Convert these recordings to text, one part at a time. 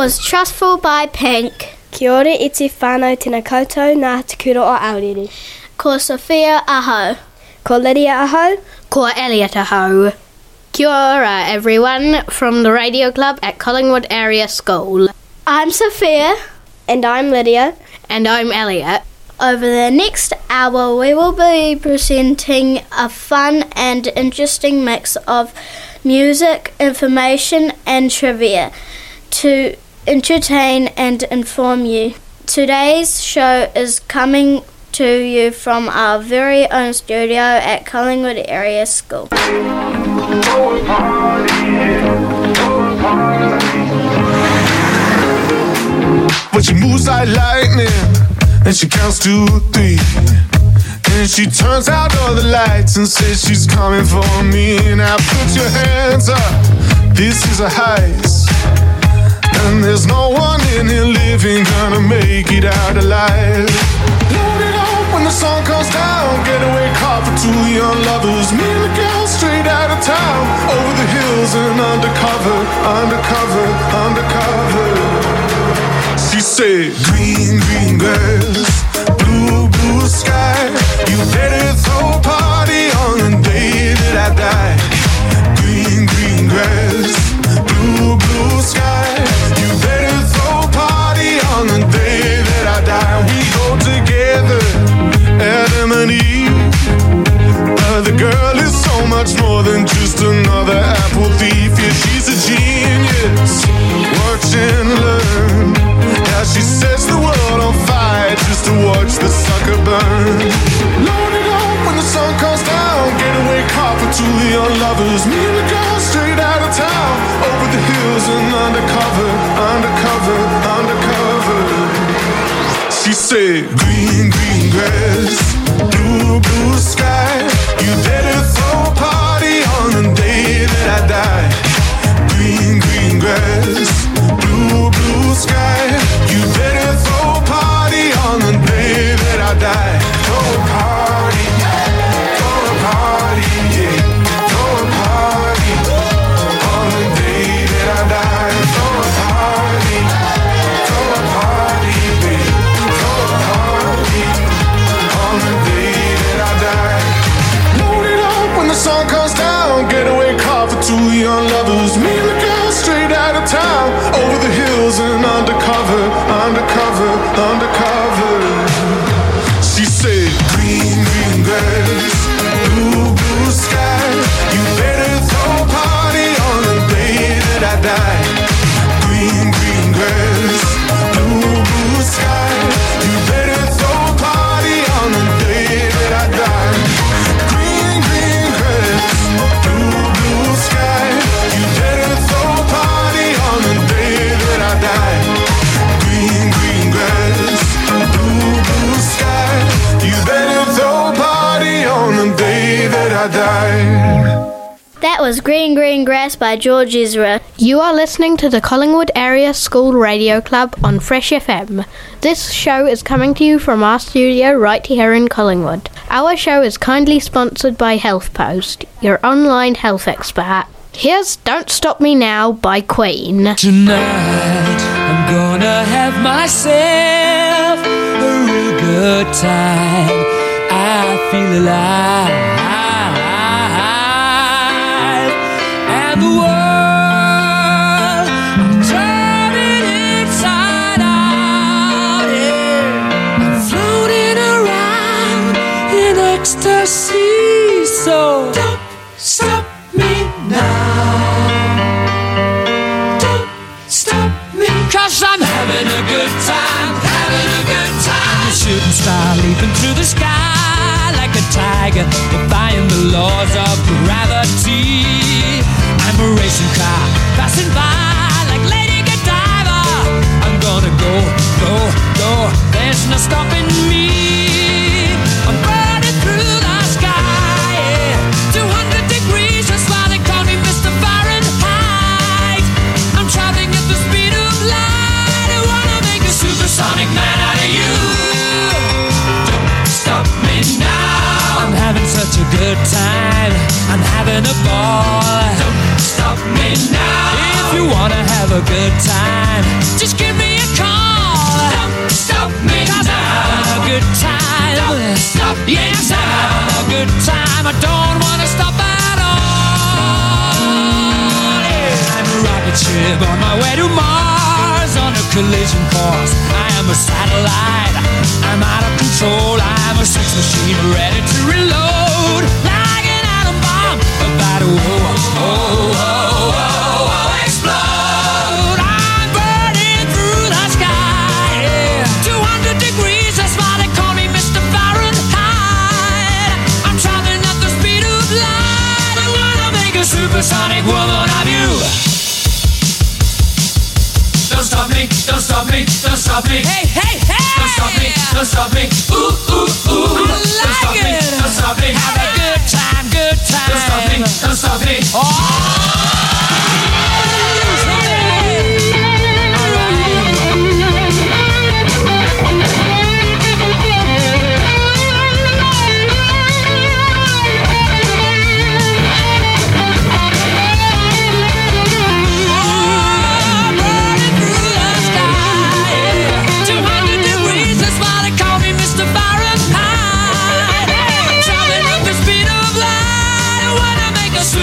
was Trustfall by Pink. Kia ora i whānau tēnā koutou, nā te kura o Aorere. Ko Sophia Aho. Ko Lydia Aho. Ko Elliot Aho. Kia ora everyone from the Radio Club at Collingwood Area School. I'm Sophia. And I'm Lydia. And I'm Elliot. Over the next hour, we will be presenting a fun and interesting mix of music, information, and trivia to entertain, and inform you. Today's show is coming to you from our very own studio at Collingwood Area School. But she moves like lightning, and she counts to three. And she turns out all the lights and says she's coming for me. Now put your hands up, this is a heist. And there's no one in here living gonna make it out alive. Load it up when the sun comes down. Getaway car for two young lovers. Me and the girl straight out of town. Over the hills and undercover, undercover, undercover. She said, Green, green grass, blue, blue sky. You better throw a party on the day that I die. Green, green grass, blue, blue sky. Eve. But uh, the girl is so much more than just another apple thief. Yeah, she's a genius. Watch and learn. How she sets the world on fire just to watch the sucker burn. Load it up when the sun comes down. Getaway car for two young lovers. Me and the girl straight out of town. Over the hills and undercover, undercover, undercover. She said, Green, green grass, blue, blue sky. You better throw a party on the day that I die. Green, green grass, blue, blue sky. You better throw a party on the day that I die. Throw was Green Green Grass by George Ezra. You are listening to the Collingwood Area School Radio Club on Fresh FM. This show is coming to you from our studio right here in Collingwood. Our show is kindly sponsored by Health Post, your online health expert. Here's Don't Stop Me Now by Queen. Tonight I'm gonna have myself a real good time. I feel alive. Ecstasy. So don't stop me now. Don't stop me. Cause I'm having a good time, having a good time. A shooting star leaping through the sky like a tiger, defying the laws of gravity. I'm a racing car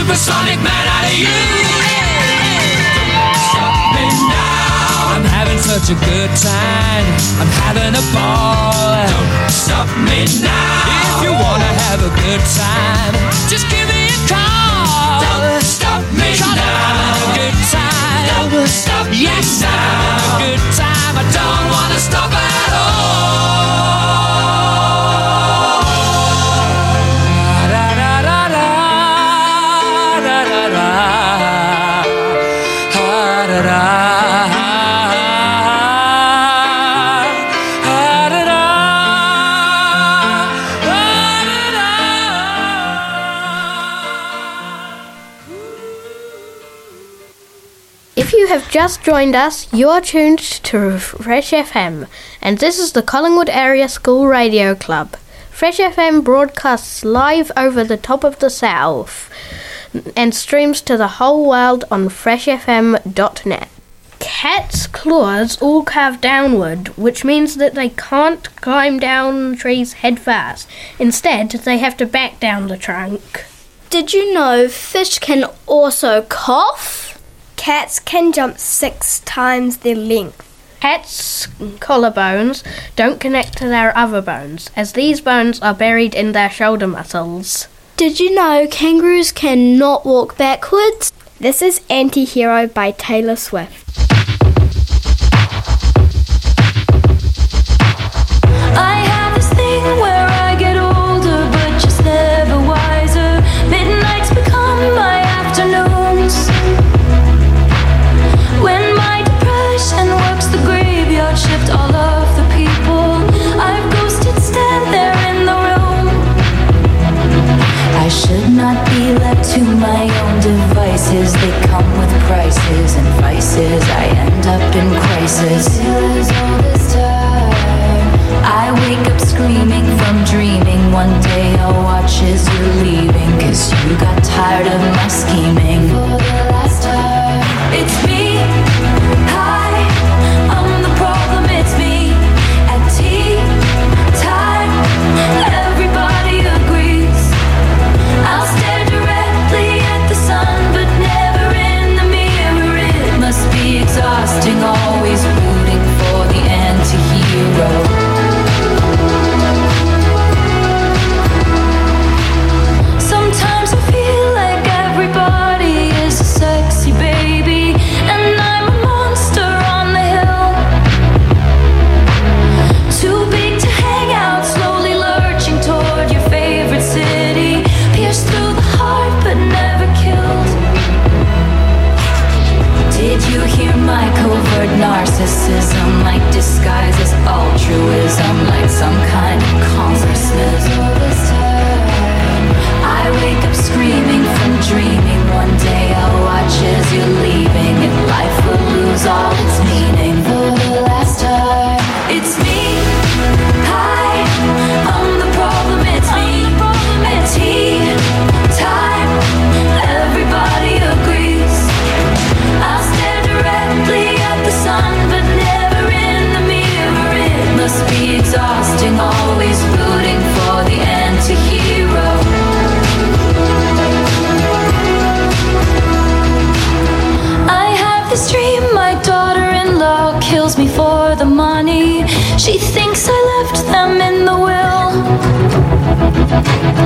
Supersonic man out of you. Stop me now. I'm having such a good time. I'm having a ball. Don't stop me now. If you wanna have a good time, just give me a call. Don't stop me now. Having a good time. Don't stop yes, I'm having a good time. I don't wanna stop at all. Just joined us, you are tuned to Fresh FM, and this is the Collingwood Area School Radio Club. Fresh FM broadcasts live over the top of the south and streams to the whole world on freshfm.net. Cats' claws all curve downward, which means that they can't climb down trees head fast. Instead, they have to back down the trunk. Did you know fish can also cough? Cats can jump six times their length. Cats' collarbones don't connect to their other bones, as these bones are buried in their shoulder muscles. Did you know kangaroos cannot walk backwards? This is Anti Hero by Taylor Swift.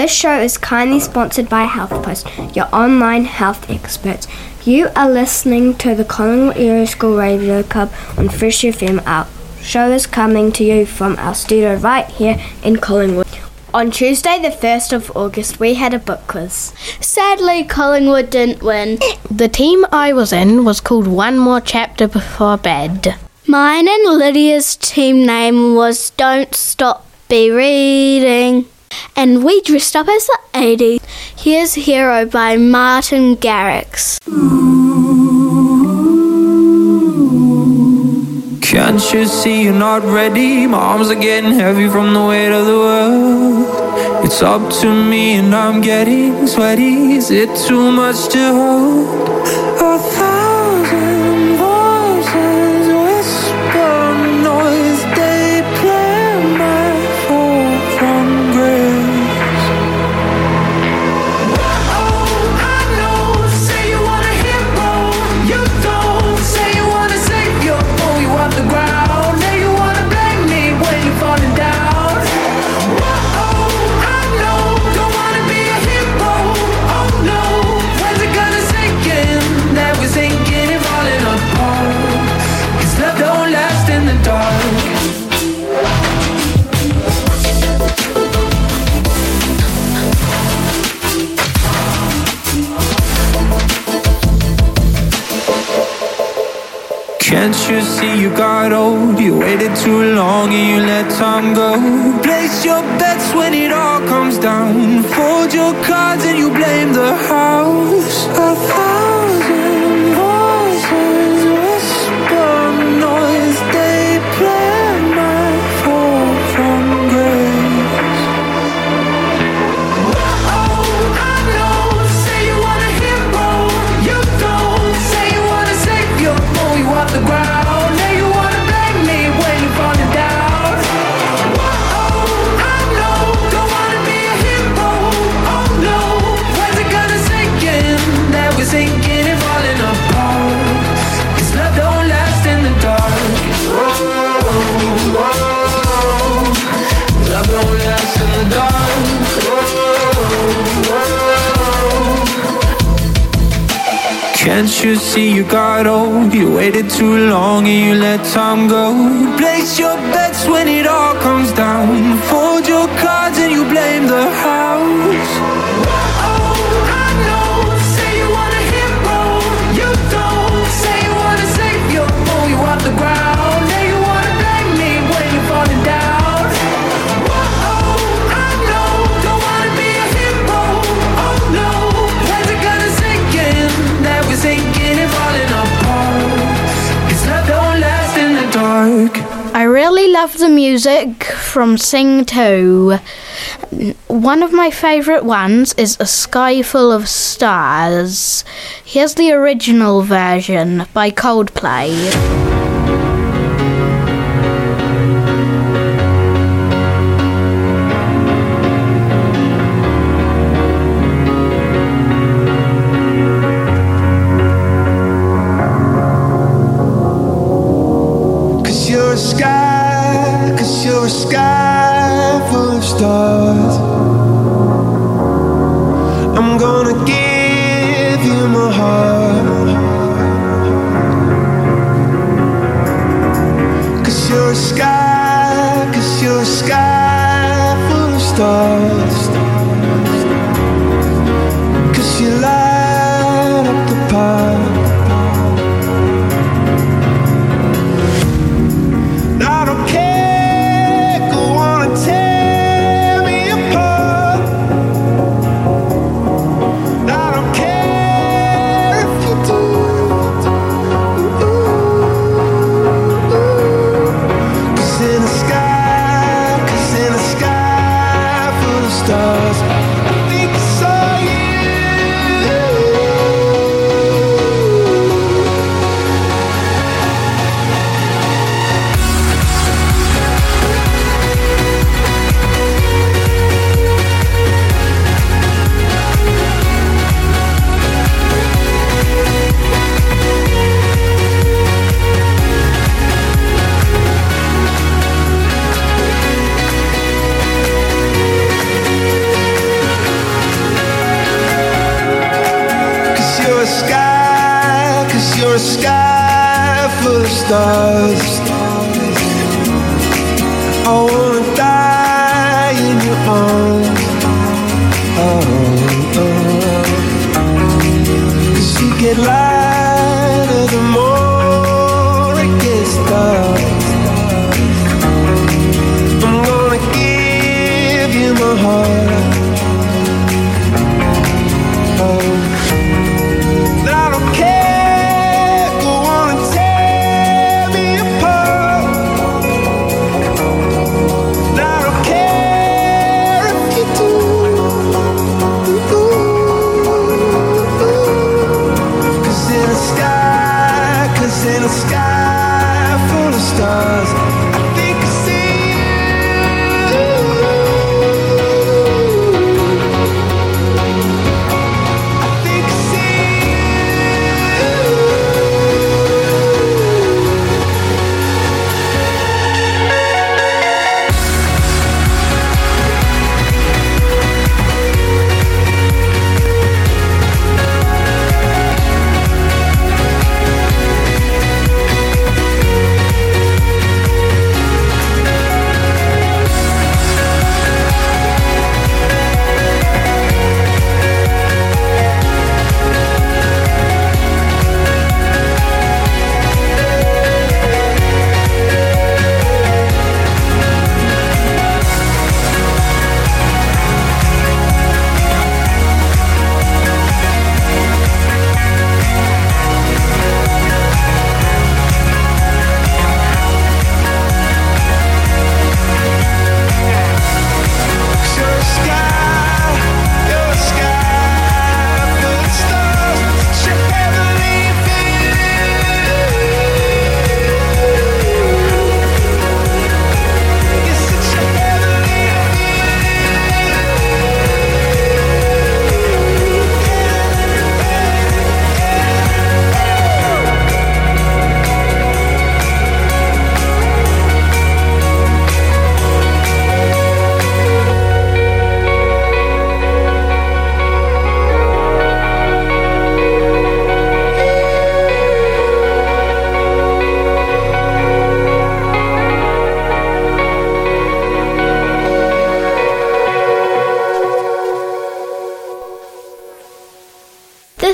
This show is kindly sponsored by Health Post, your online health experts. You are listening to the Collingwood Area School Radio Club on Fresh FM. Our show is coming to you from our studio right here in Collingwood. On Tuesday, the 1st of August, we had a book quiz. Sadly, Collingwood didn't win. The team I was in was called One More Chapter Before Bed. Mine and Lydia's team name was Don't Stop Be Reading. And we dressed up as the 80s. Here's Hero by Martin Garrix. Can't you see you're not ready? My arms are getting heavy from the weight of the world. It's up to me and I'm getting sweaty. Is it too much to hold? You see you got old? You waited too long and you let time go. Place your bets when it all comes down. Fold your cards and you blame the house. A thousand Can't you see you got old? You waited too long and you let time go. Place your bets when it all comes down. Fold your cards and you blame the house. I really love the music from Sing 2. One of my favourite ones is A Sky Full of Stars. Here's the original version by Coldplay.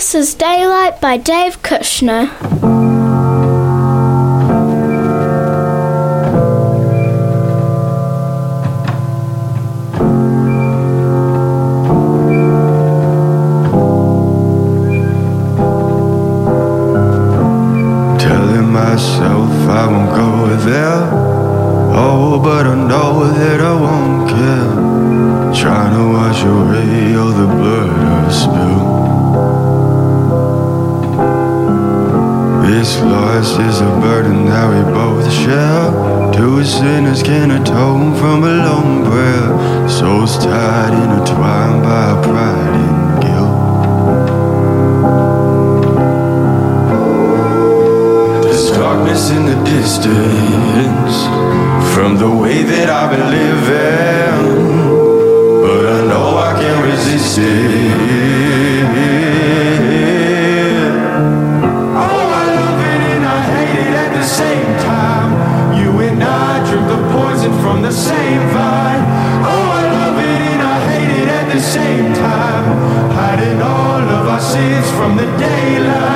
This is Daylight by Dave Kushner. Telling myself I won't go there. Oh, but I know that I won't care. Trying to wash away all the blood I spilled. this loss is a burden that we both share. Two sinners can atone from a long prayer. Souls tied, intertwined by pride and guilt. There's darkness in the distance from the way that I've been living, but I know I can't resist it. the same vine. Oh, I love it and I hate it at the same time. Hiding all of our sins from the daylight.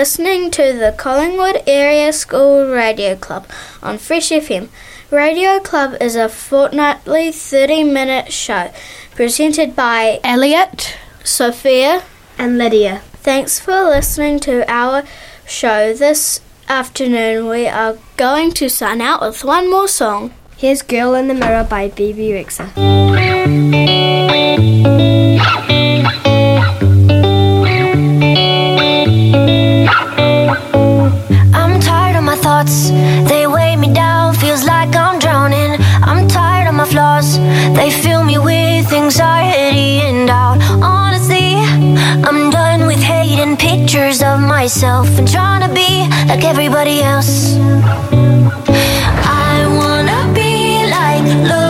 listening to the Collingwood Area School Radio Club on Fresh FM. Radio Club is a fortnightly 30 minute show presented by Elliot, Sophia, And Lydia. Thanks for listening to our show this afternoon. We are going to sign out with one more song. Here's Girl in the Mirror by Bebe Rexha. Myself and trying to be like everybody else. I wanna be like, look